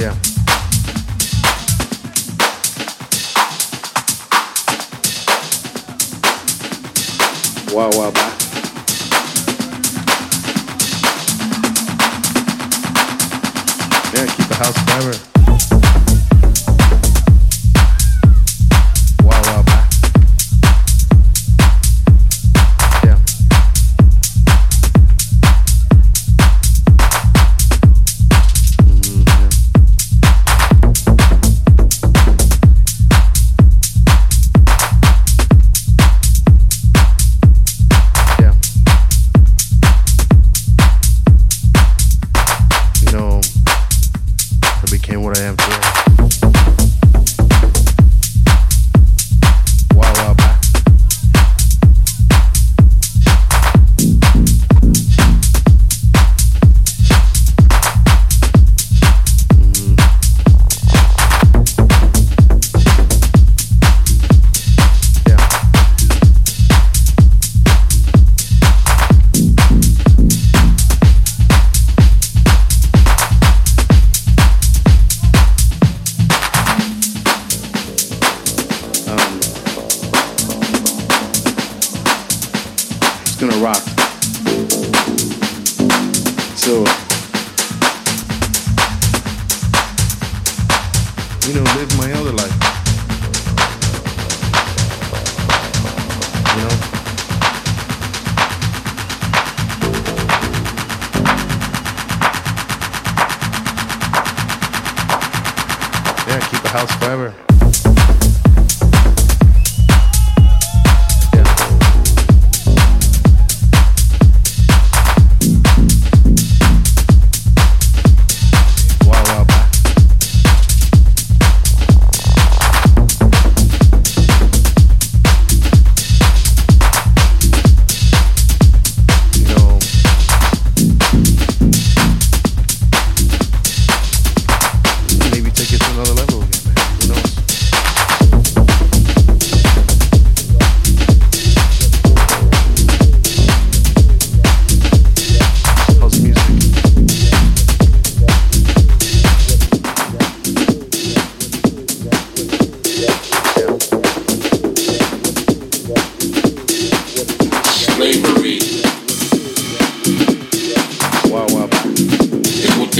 Yeah. Wow, wow, keep the house forever.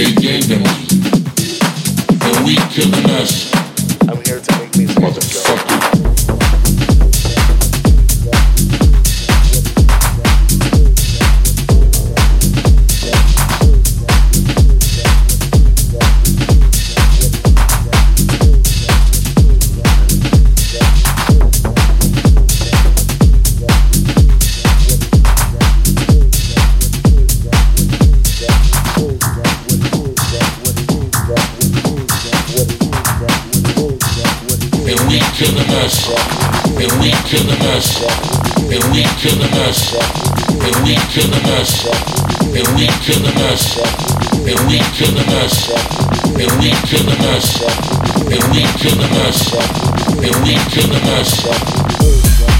they gave them, and we killed the us. kill the and we kill the nurse, and we kill the nurse, and we kill the nurse.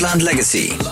Loveland Legacy.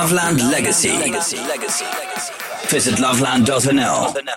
Loveland Legacy. Visit loveland.nl.